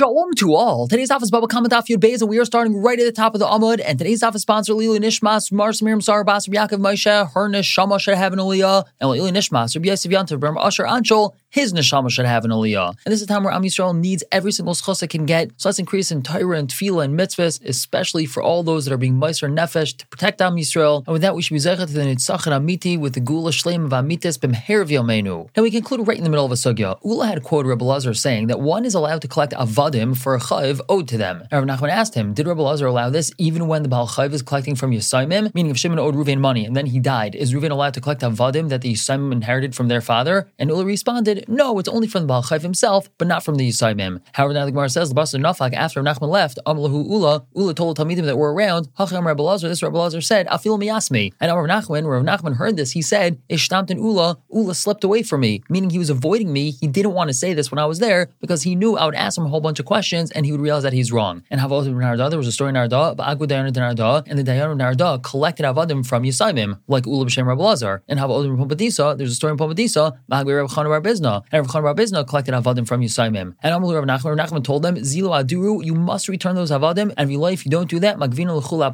Shalom to all. Today's office Bava Kama Daf Yud Beis, and we are starting right at the top of the Amud. And today's office sponsor Lili Nishmas, Mars Miriam Sarabas, Yaakov Moshe, her Neshama should have an Aliyah, and Lili Nishmas, Rabbi Yosef Yantav, Bram Asher Anshol, his neshama should have an aliyah. And this is a time where Am Yisrael needs every single schos it can get. So let's increase in Torah and Tefillah and mitzvahs, especially for all those that are being meiser nefesh to protect Am Yisrael. And with that, we should be zeichet to the nitzachar amiti with the gula shleim of amitis b'mher. Now we conclude right in the middle of a sugya. Ula had quoted Rabbi Lazar saying that one is allowed to collect avadim for a chayv owed to them. Rabbi Nachman asked him, did Rabbi Lazar allow this even when the Baal chayv is collecting from Yisaimim? Meaning if Shimon owed Ruvain money and then he died, is Ruvain allowed to collect avadim that the Yisaimim inherited from their father? And Ula responded, no, it's only from the Baal Chayv himself, but not from the Yisaimim. However, now the Gemara says, the Nafak, after Nachman left, Amlahu Ula, Ula told Talmidim that were around, Hacham Rabbi Lazar, this Rabbi Lazar said, Afil miyasmi. And Rav Nachman, Rav Nachman heard this, he said, Ishtamtin Ula, Ula slipped away from me, meaning he was avoiding me. He didn't want to say this when I was there because he knew I would ask him a whole bunch of questions and he would realize that he's wrong. And Havot ibn Narda, there was a story in Narda, Ba'agud Dayan Narda, and the Dayan Narda collected Avadim from Yisaimim, like Ula B'Shem Rabbi Lazar. And Havot ibn Pombadisa, there's a story in Pombadisa, Ba'agud Rabbi Chana Bar Bizna, and Rabbi Chana Bar Bizna collected Avadim from Yisaimim. And Amalu Rav Nachman, Rav Nachman told them, Zilu Aduru, you must return those Avadim, and if you don't do that, Magvina L'chula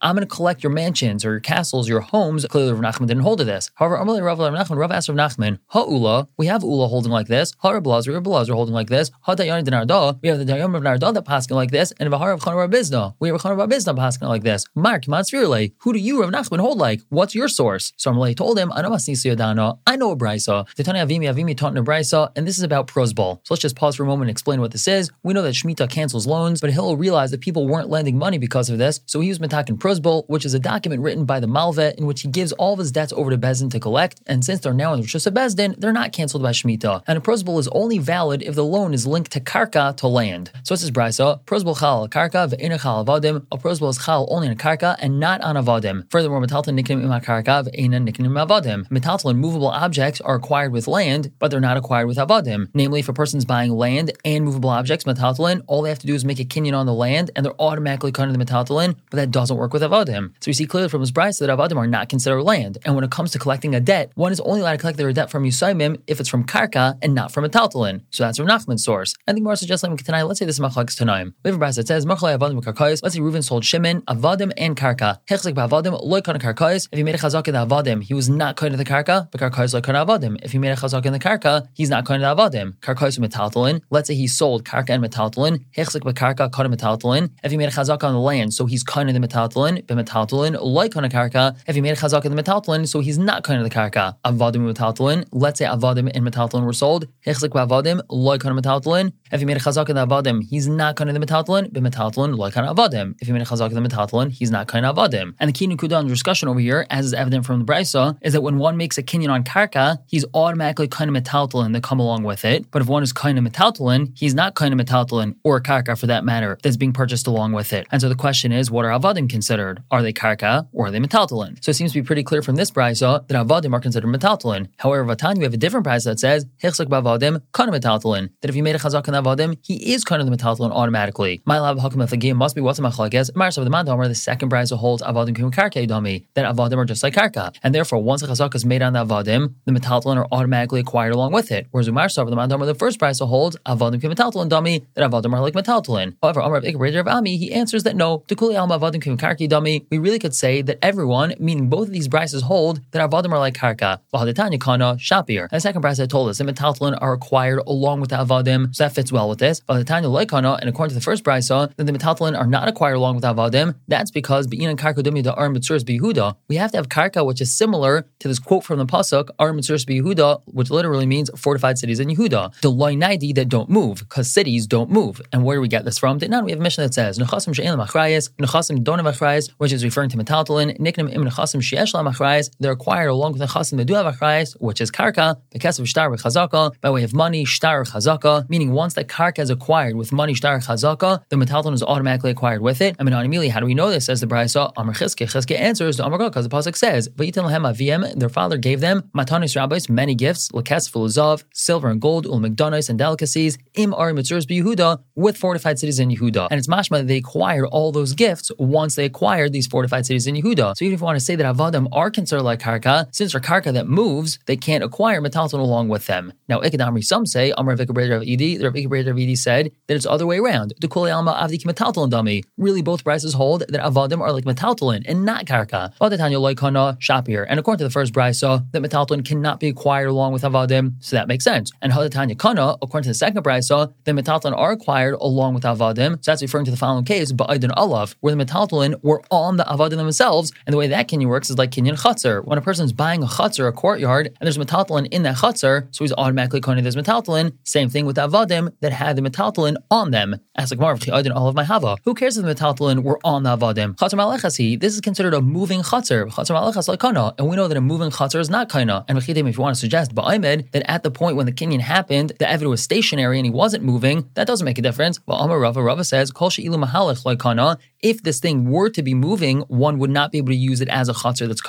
I'm going to collect your mansions or your castles, your homes. Clearly, Rav Nachman didn't hold to this. However, Amalu Rav Nachman, Rav asked Rav Nachman, Ha'ula, we have Ula holding like this, Ha Lazar, Rab holding like this, Ha Dayan We have the Dayan of Narda that passing like this, and Vahar of Chanar Bizna, we have Chanar Bizna passing like this. Mark, Matzvirle, who do you, Rav Nachman, hold like? What's your source? So Amalei told him, I know I know a Brisa. The Tanya Avimi Avimi taught a and this is about Prozbal. So let's just pause for a moment and explain what this is. We know that Shemitah cancels loans, but Hillel realized that people weren't lending money because of this, so he used Matakin Prozbal, which is a document written by the Malvet in which he gives all of his debts over to Bezdin to collect, and since they're now in the Rosh Bezdin, they're not canceled by Shemitah. And a Prozbal is only valid if the loan is linked to Karka, to land. So this is Brisa, Prozbal Chal Karka, Ve'ina Chal Avadim, a Prozbal is Chal only on Karka and not on Avadim. Furthermore, Metalton Nikim Ima Karka, Ve'ina Nikim Avadim. Metalton movable objects are acquired with land, but they're not acquired with Avadim. Namely, if a person's buying land and movable objects, metaltalin, all they have to do is make a kinyan on the land and they're automatically cut into the metaltalin, but that doesn't work with avadim. So we see clearly from this bride that avadim are not considered land. And when it comes to collecting a debt, one is only allowed to collect their debt from Yusaimim if it's from karka and not from metaltalin. So that's from Nachman's source. I think more suggests like tonight, let's say this is Machlaks Tanaim. We have a bride that says, avadim karkais, let's say Reuven sold Shimon, avadim and karka. Hechzik avadim, loy kana karkais. If he made a chazak in the avadim, he was not kind of the karka, but karkais loy kana avadim. If he made a chazak in the karka, he's not kind of the avadim. Karkais metaltalin. Let's say he sold karka and metaltalin, hechzik bekarka kana metaltalin. If he made a chazaka on the land, so he's kind of the metaltalin, bemetaltalin, like kana karka. If he made a chazaka in the metaltalin, so he's not kind of the karka. Avadim metaltalin. Let's say avadim and metaltalin were sold, hechzik avadim, like kana metaltalin. If he made a chazaka in the avadim, he's not kind of the metaltalin, bemetaltalin, like kana avadim. If he made a chazaka in the metaltalin, he's not kind of avadim. And the key nukuda discussion over here, as is evident from the brisa, is that when one makes a kinyan on karka, he's automatically kind of metaltalin that come along with it. But if one is kind of metaltalin, he's not kind of metaltalin or karka for that matter that's being purchased along with it. And so the question is, what are avadim considered? Are they karka or are they metaltalin? So it seems to be pretty clear from this brisa that avadim are considered metaltalin. However, Vatan, we have a different brisa that says hichzik bavadim kana metaltalin. That if you made a chazak on avadim, he is kind of the metaltalin automatically. My lab hakim if the game must be what's a machlekes. Mars of the mandomer, the second brisa holds avadim kim karka dami that avadim are just like karka, and therefore once a chazak is made on the avadim, the metaltalin are automatically acquired along with it. Whereas of the mandomer, the first brisa holds avadim kim metaltalin dami that avadim are like metaltalin. However, Amar of Ikra of Ami, he answers that no, to kuli alma avadim kim karki dami, we really could say that everyone, meaning both of these brises, hold that avadim are like karka. Vahadetanya kana shapir. And the second brisa told us that metaltalin are acquired along with the avadim, so that fits well with this. Vahadetanya loikana, and according to the first brisa, that the metaltalin are not acquired along with avadim. That's because bein and karka dumi the ar bihuda, we have to have karka, which is similar to this quote from the pasuk ar mitzuras bihuda, which literally means fortified cities in Yehuda. The loinaidi that don't move, because cities don't move. And where do we get this from? Now we have a mission that says nechasim she'en machrayis, nechasim don't have achrayis, which is referring to metaltalin. Niknim im nechasim she'esh machrayis. They're acquired along with nechasim have achrayis, which is karka, because of shtar chazaka, by way of money, shtar chazaka. Meaning once that karka is acquired with money, shtar chazaka, the metaltalin is automatically acquired with it. I mean, immediately, how do we know this? Says the Brisa, Amar Chizke. Chizke answers the Amar because the pasuk says, "Vayitin lehem aviem." Their father gave them matanis rabbis many gifts, lekes of silver and gold, ul and delicacies, im ari mitzuras Yehuda with fortified cities in Yehuda. And it's mashma that they acquired all those gifts once they acquired these fortified cities in Yehuda. So even if you want to say that Avadim are considered like Karka, since they're Karka that moves, they can't acquire Metalton along with them. Now, Ikadamri, some say, Amr Vikabrader of Edi, the Vikabrader of Rabidi said that it's the other way around. The Kuli Alma Avdi Metaltalin Dami. Really, both prices hold that Avadim are like Metaltalin and not Karka. Tanya Loikana Shapir. And according to the first brisa, that Metaltalin cannot be acquired along with Avadim, so that makes sense. And Hadatanya Kana, according to the second brisa, the Metaltalin are acquired along with Avadim. So that's referring to the following case, Ba'idin Alav, where the Metaltalin were on the Avadim themselves. And the way that Kenyan works is like Kenyan Chatzar. When a person's buying a Chatzar, a courtyard, and there's Metaltalin in that Chatzar, so he's automatically counting there's Metaltalin. Same thing with Avadim that had the Metaltalin on them. As like Marv, all of my Hava. Who cares if the Metaltalin were on the Avadim? Chatzar Malechasi, this is considered a moving Chatzar. Chatzar Malechas like Kana. And we know that a moving Chatzar is not Kana. And Mechidim, if you want to suggest, Ba'aymed, that at the point when the Kenyan happened, the Evid was stationary and he wasn't moving, that doesn't make a difference. But Amar Rava, Rava says, Kol She'ilu Mahalech like Kana, if this thing were to be moving, one would not be able to use it as a chatzar that's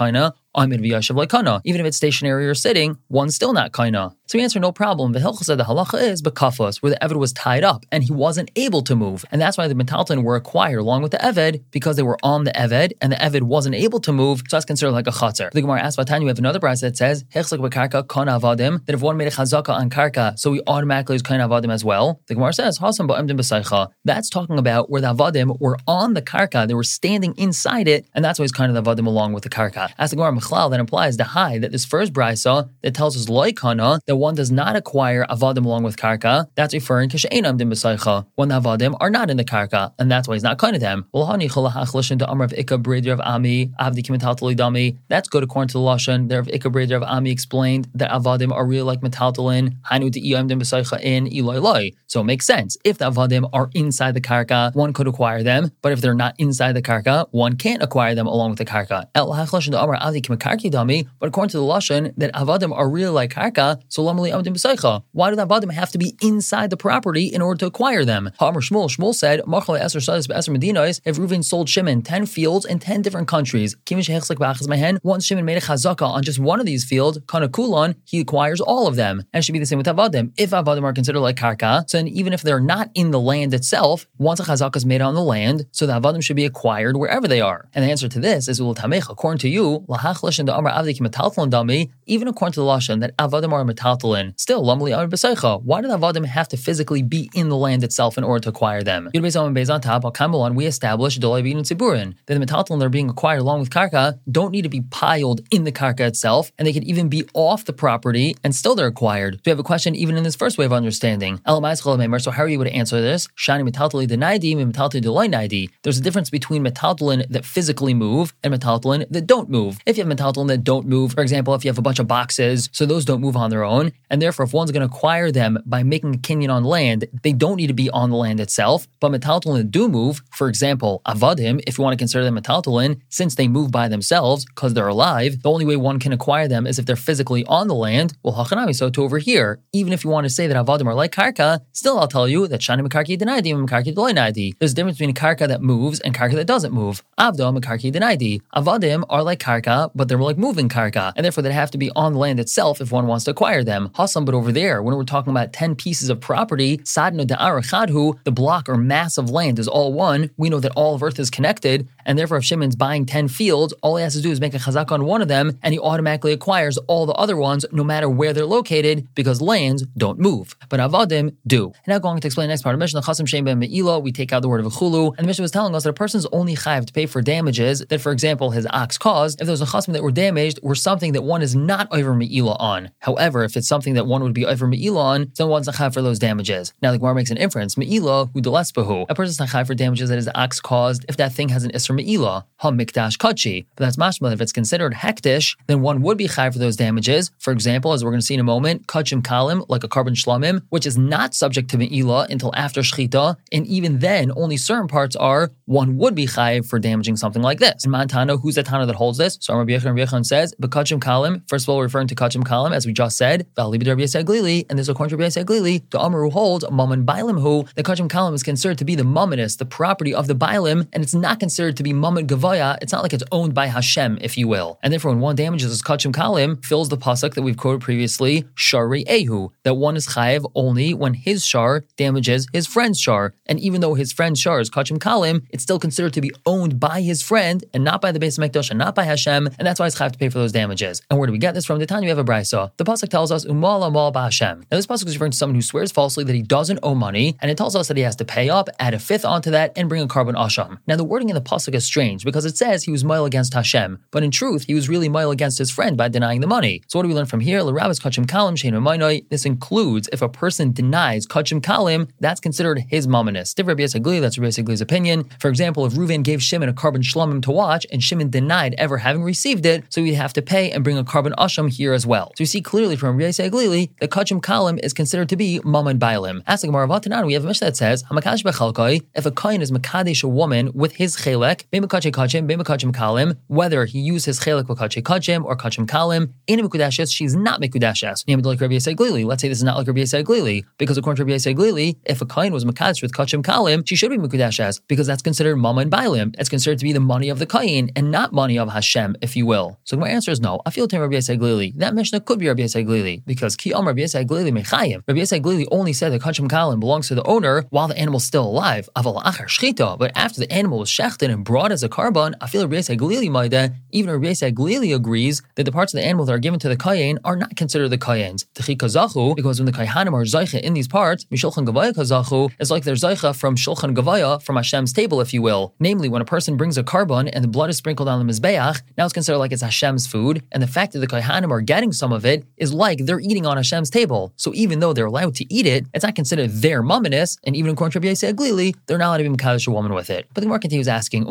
Amid v'yashav like kana. Even if it's stationary or sitting, one's still not kaina. So we answer no problem. The said the halacha is bekafos, where the eved was tied up and he wasn't able to move, and that's why the metalton were acquired along with the eved because they were on the eved and the eved wasn't able to move. So that's considered like a chatzar. The Gemara asks Vatanya, we have another price that says hechzak bekarka kana avadim that if one made a chazaka on karka, so he automatically is kana avadim as well. The Gemara says hasam ba'emdim b'saycha. That's talking about where the avadim were on the karka, they were standing inside it, and that's why he's kind of the avadim along with the karka. As the Gemara Mechlal, that implies the high that this first brisa that tells us loikana that one does not acquire avadim along with karka. That's referring to she'enam dim b'saycha when the avadim are not in the karka, and that's why he's not kind of them. Well, hani cholahachlishin to amr of ikka breder of ami avdi kimetaltali dami. That's good according to the lashon. There of ikka of ami explained that avadim are really like metaltalin hanu to iyam b'saycha in iloi So it makes sense. If the avadim are inside the karka, one could acquire them, but if they're not inside the karka, one can't acquire them along with the karka. El hachlashin to avdi kimekarki dami. But according to the lashon that avadim are really like karka, so lamali amdim b'saycha. Why do the avadim have to be inside the property in order to acquire them? Ha'amr Shmuel. Shmuel said, Machal Eser Sadis Be'eser Medinos, if Reuven sold Shimon 10 fields in 10 different countries, Kimish Hechslik B'achaz Mehen, once Shimon made a chazaka on just one of these fields, Kana Kulon, he acquires all of them. And should be the same with avadim. If avadim are considered like karka, so then even if they're not in the land itself, once a chazaka is made on the land, so the avadim should be acquired wherever they are. And the answer to this is, Ul Tameh. according to you, Lahachlish and the Amar Avdi Kimetaltalon Dami, even according to the Lashon, that avadim are metaltalin, still Lamli Amar B'Seicha. Why the avadim have to physically be in the land itself in order to acquire them? Yud Beis Beis on top, Al we established Dolai Bin Tziburin, that the metaltalin that are being acquired along with karka don't need to be piled in the karka itself, and they could even be off the property and still they're acquired. So we have a question even in this first way of understanding. So how are you able to answer this? Shani metaltalin denaidi, metaltalin deloy There's a difference between metaltalin that physically move and metaltalin that don't move. If you have metaltalin that don't move, for example, if you have a bunch of boxes, so those don't move on their own, and therefore if one's going to acquire them by making a kinyan on land, they don't need to be on the land itself. But metaltalin that do move, for example, avadim, if you want to consider them metaltalin, since they move by themselves because they're alive, the only way one can acquire them is if they're physically on the land. Well, hachanami, so to over here, even if you want to say that avadim are like karka, still I'll tell you that shani mekarki denaidi mekarki deloinaidi. There's a difference between karka that moves and karka that doesn't move. Avdo mekarki denaidi. Avadim are like karka, but they're like moving karka, and therefore they'd have to be on the land itself if one wants to acquire them. Hasam, but over there, when we're talking about 10 pieces of property, sadno da'ara chadhu, the block or mass of land is all one. We know that all of earth is connected, and therefore if Shimon's buying 10 fields, all he has to do is make a chazak on one of them, and he automatically acquires all the other ones, no matter where they're located, because lands don't move. But avadim do. And now going to explain the next part of Mishnah, chasam shem ben me'ila, we take out the word of a chulu, and the Mishnah was telling us that a person's only chayiv to pay for damages that, for example, his ox caused, if a chasm that were damaged, were something that one is not over me'ila on. However, if it's something that one would be over me'ila on, then one's not for those damages. Now the Gemara makes an inference, me'ila hu delespahu. A person's not for damages that his ox caused if that thing has an isra me'ila, ha mikdash kachi. But that's mashma, if it's considered hektish, then one would be chai for those damages. For example, as we're going to see in a moment, kachim kalim, like a carbon shlamim, which is not subject to me'ila until after shchita, and even then, only certain parts are, one would be chai for damaging something like this. In Montana, who's the Tana that holds this? So Rabbi Yochanan says, Bekachim kalim, first of all, referring to kachim kalim, as we just said, and a according to Rabbi Glili, the Amaru holds Mammon Bailim who the Kachim Kalam is considered to be the Mammonis, the property of the Bailim, and it's not considered to be Mamad Gavaya, it's not like it's owned by Hashem, if you will. And therefore, when one damages his Kachim Kalim, fills the pasuk that we've quoted previously, Shari Ehu, that one is chayiv only when his shar damages his friend's shar. And even though his friend's shar is Kachim Kalim, it's still considered to be owned by his friend and not by the base of Mikdash and not by Hashem, and that's why he's chayiv to pay for those damages. And where do we get this from? The time we have a brisa. The pasuk tells us Umal Amal Hashem. Now this pasuk is referring to someone who swears falsely that he doesn't owe money, and it tells us that he has to pay up, add a fifth onto that, and bring a korban asham. Now the wording in the pasuk is strange because it says he was mile against Hashem, but in truth he was really mile against his friend by denying the money. So what do we learn from here? L'Rabbis kachim kalim shein This includes if a person denies kachim kalim, that's considered his mominus. Div Rabbi Yisagli, that's Rabbi Yisagli's opinion. For example, if Reuven gave Shimon a korban shlamim to watch, and Shimon denied ever having received it, so he'd have to pay and bring a korban asham here as well. So you see clearly from Rabbi Yosi Haglili that kachim kalim is considered to be mammon bailim. Asking Maravatanana, we have a mission that says hamakash bechalkoi. If a kohen is makadesh a woman with his chelek, b'makache kachim, b'makachim kalim, whether he used his chelek v'kache kachim or kachim kalim, in mikudashes, she's not mikudashes. Like Rabbi Yosi Haglili. Let's say this is not like Rabbi Yosi Haglili, because according to Rabbi Yosi Haglili, if a kohen was makadesh with kachim kalim, she should be mikudashes because that's considered mammon bailim. It's considered to be the money of the kohen and not money of Hashem, if you will. So my answer is no. I feel to Rabbi Yosi Haglili. That Mishnah could be Rabbi Yosi Haglili because ki Rabbi Yosi Haglili mechayim. Rabbi Yosi Haglili only said that kachim kalim belongs to the owner while the animal's still alive. Aval achar shchita, but after the animal was shechted and brought as a I feel Rabbi Yosi Haglili maida. Even Rabbi Yosi Haglili agrees that the parts of the animal that are given to the kayin are not considered the kayan's. kazachu, because when the kayhanim are zaycha in these parts, mishulchan gavaya kazachu, it's like they're zaycha from shulchan gavaya, from Hashem's table, if you will. Namely, when a person brings a korban and the blood is sprinkled on the mizbeach, now it's considered like it's Hashem's food, and the fact that the kayhanim are getting some of it is like they're eating on Hashem's table. So even though they're allowed to eat it, it's not considered their mumminess, and even according to Rabbi Glili, they're not allowed to be makadosh a woman with it. But the Gemara continues asking,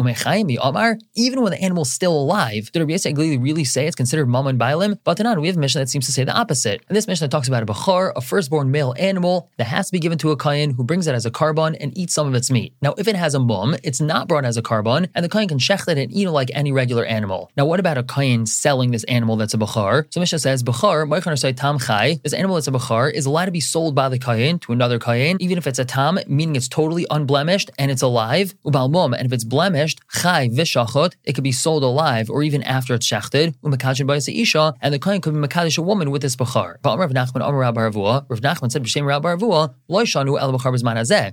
Even when the animal's still alive, did Rabbi Glili really say it's considered mummin bailim? But then we have a mission that seems to say the opposite. And this mission that talks about a bachar, a firstborn male animal that has to be given to a kayan who brings it as a korban and eats some of its meat. Now, if it has a mum, it's not brought as a korban, and the kayan can shech it and eat it like any regular animal. Now, what about a kayan selling this animal that's a bachar? So Mishnah says, bachar, tam chai, this animal that's a bachar is allowed to be sold by the kayan to another kayan, even if it's a tam, meaning it's totally unblemished and it's alive, ubal mum, and if it's blemished, chai vishachot, it could be sold alive or even after it's shechted, umakajin by isha, and the kayan could be makadish a woman with this bachar. But Rav Nachman, Rav Nachman said, Rav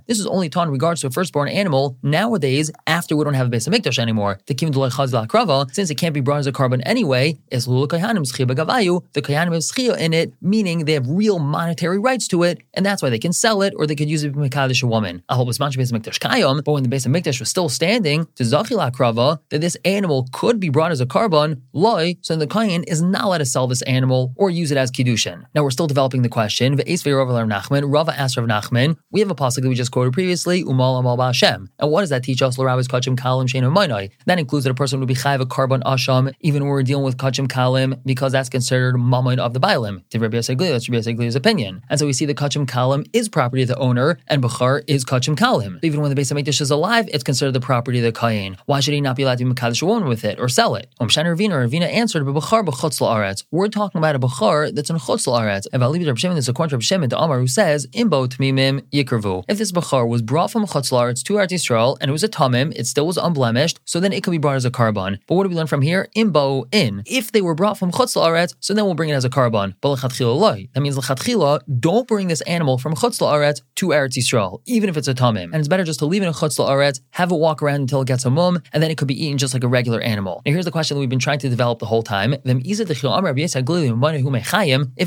This is only taught in regards to a firstborn animal. Nowadays, after we don't have a base of mikdash anymore, the krava, since it can't be brought as a korban anyway, the kayanim have schia in it, meaning they have real monetary rights to it, and that's why they can sell it or they could use it to mekadosh a woman. But when the base of mikdash was still standing, zachila krava, that this animal could be brought as a korban, loy, so the kayan is not allowed to sell this animal or use it as kiddushin. Now we're still developing the question. Rava asked Rav Nachman, we have a pasuk that we just quoted previously, Umal Amal Hashem. And what does that teach us? L'Rabbis Kachim Kalim Shein That includes that a person would be chayv a korban asham, even when we're dealing with Kachim Kalim, because that's considered mammon of the Bailim. Did Rabbi Yosegli, that's Rabbi opinion. And so we see the Kachim Kalim is property of the owner, and Bachar is Kachim Kalim. Even when the base of is alive, it's considered the property of the Kayin. Why should he not be allowed to be Makadosh a woman with it or sell it? Um Shana Ravina, Ravina answered, b'chutz la'aretz. We're talking about a Bachar that's in chutz la'aretz. And Valibi Rab Shimon, there's a of Shimon to Amar who says, Imbo tmimim yikravu. If this Bachar was brought from chutz la'aretz to Eretz Yisrael and it was a tamim, it still was unblemished, so then it could be brought as a korban. But what do we learn from here? Imbo in. If they were brought from chutz la'aretz, so then we'll bring it as a korban. But that means l'chatchila, don't bring this animal from chutz la'aretz to Eretz Yisrael, even if it's a tamim. And it's better just to leave it in chutz la'aretz, have it walk around until it gets a and then it could be eaten just like a regular animal. Now here's the question that we've been trying to develop the whole time. If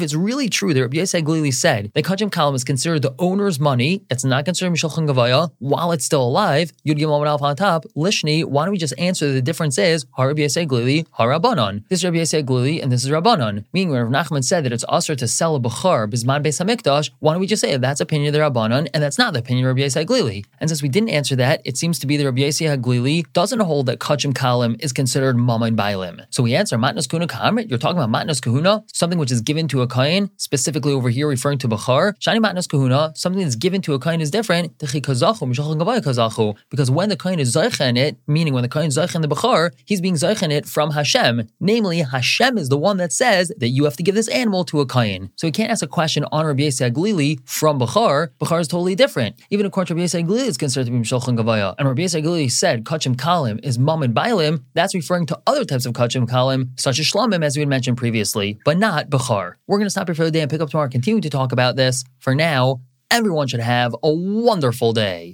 it's really true that Rabbi Yosi Haglili said that Kachim Kalam is considered the owner's money, it's not considered Mishulchan Gavaya while it's still alive, Yud Gimel Alpha on top, Lishni, why don't we just answer the difference is Rabbi Yosi Haglili, Harabanan. This is Rabbi Yosi Haglili and this is Rabbanon. Meaning when Rav Nachman said that it's usher to sell a Bechar Bisman Beis HaMikdash, why don't we just say that's opinion of the Rabbanon and that's not the opinion of Rabbi Yosi Haglili? And since we didn't answer that, it seems to be the Rabbi Yosi Haglili doesn't hold that Kachim Kalim is considered Mammon Bailim. So we answer Matnas Kuna Kamrit, you're talking about Matnas Kahuna, something which is given to a Kain, specifically over here referring to Bachar. Shani Matnas Kahuna, something that's given to a Kain is different, because when the Kain is in it, meaning when the Kain is in the Bachar, he's being in it from Hashem. Namely, Hashem is the one that says that you have to give this animal to a Kain. So he can't ask a question on Rabbi Yosi Haglili from Bachar. Bachar is totally different. Even according to Rabbi Yosi Haglili, it's considered to be Mishulchan Gavaya. And Rabbi Yosi Haglili said, kachim kalim is mamid bailim, that's referring to other types of kachim kalim, such as shlamim, as we had mentioned previously, but not bechar. We're going to stop here for the day and pick up tomorrow, continuing to talk about this. For now, everyone should have a wonderful day.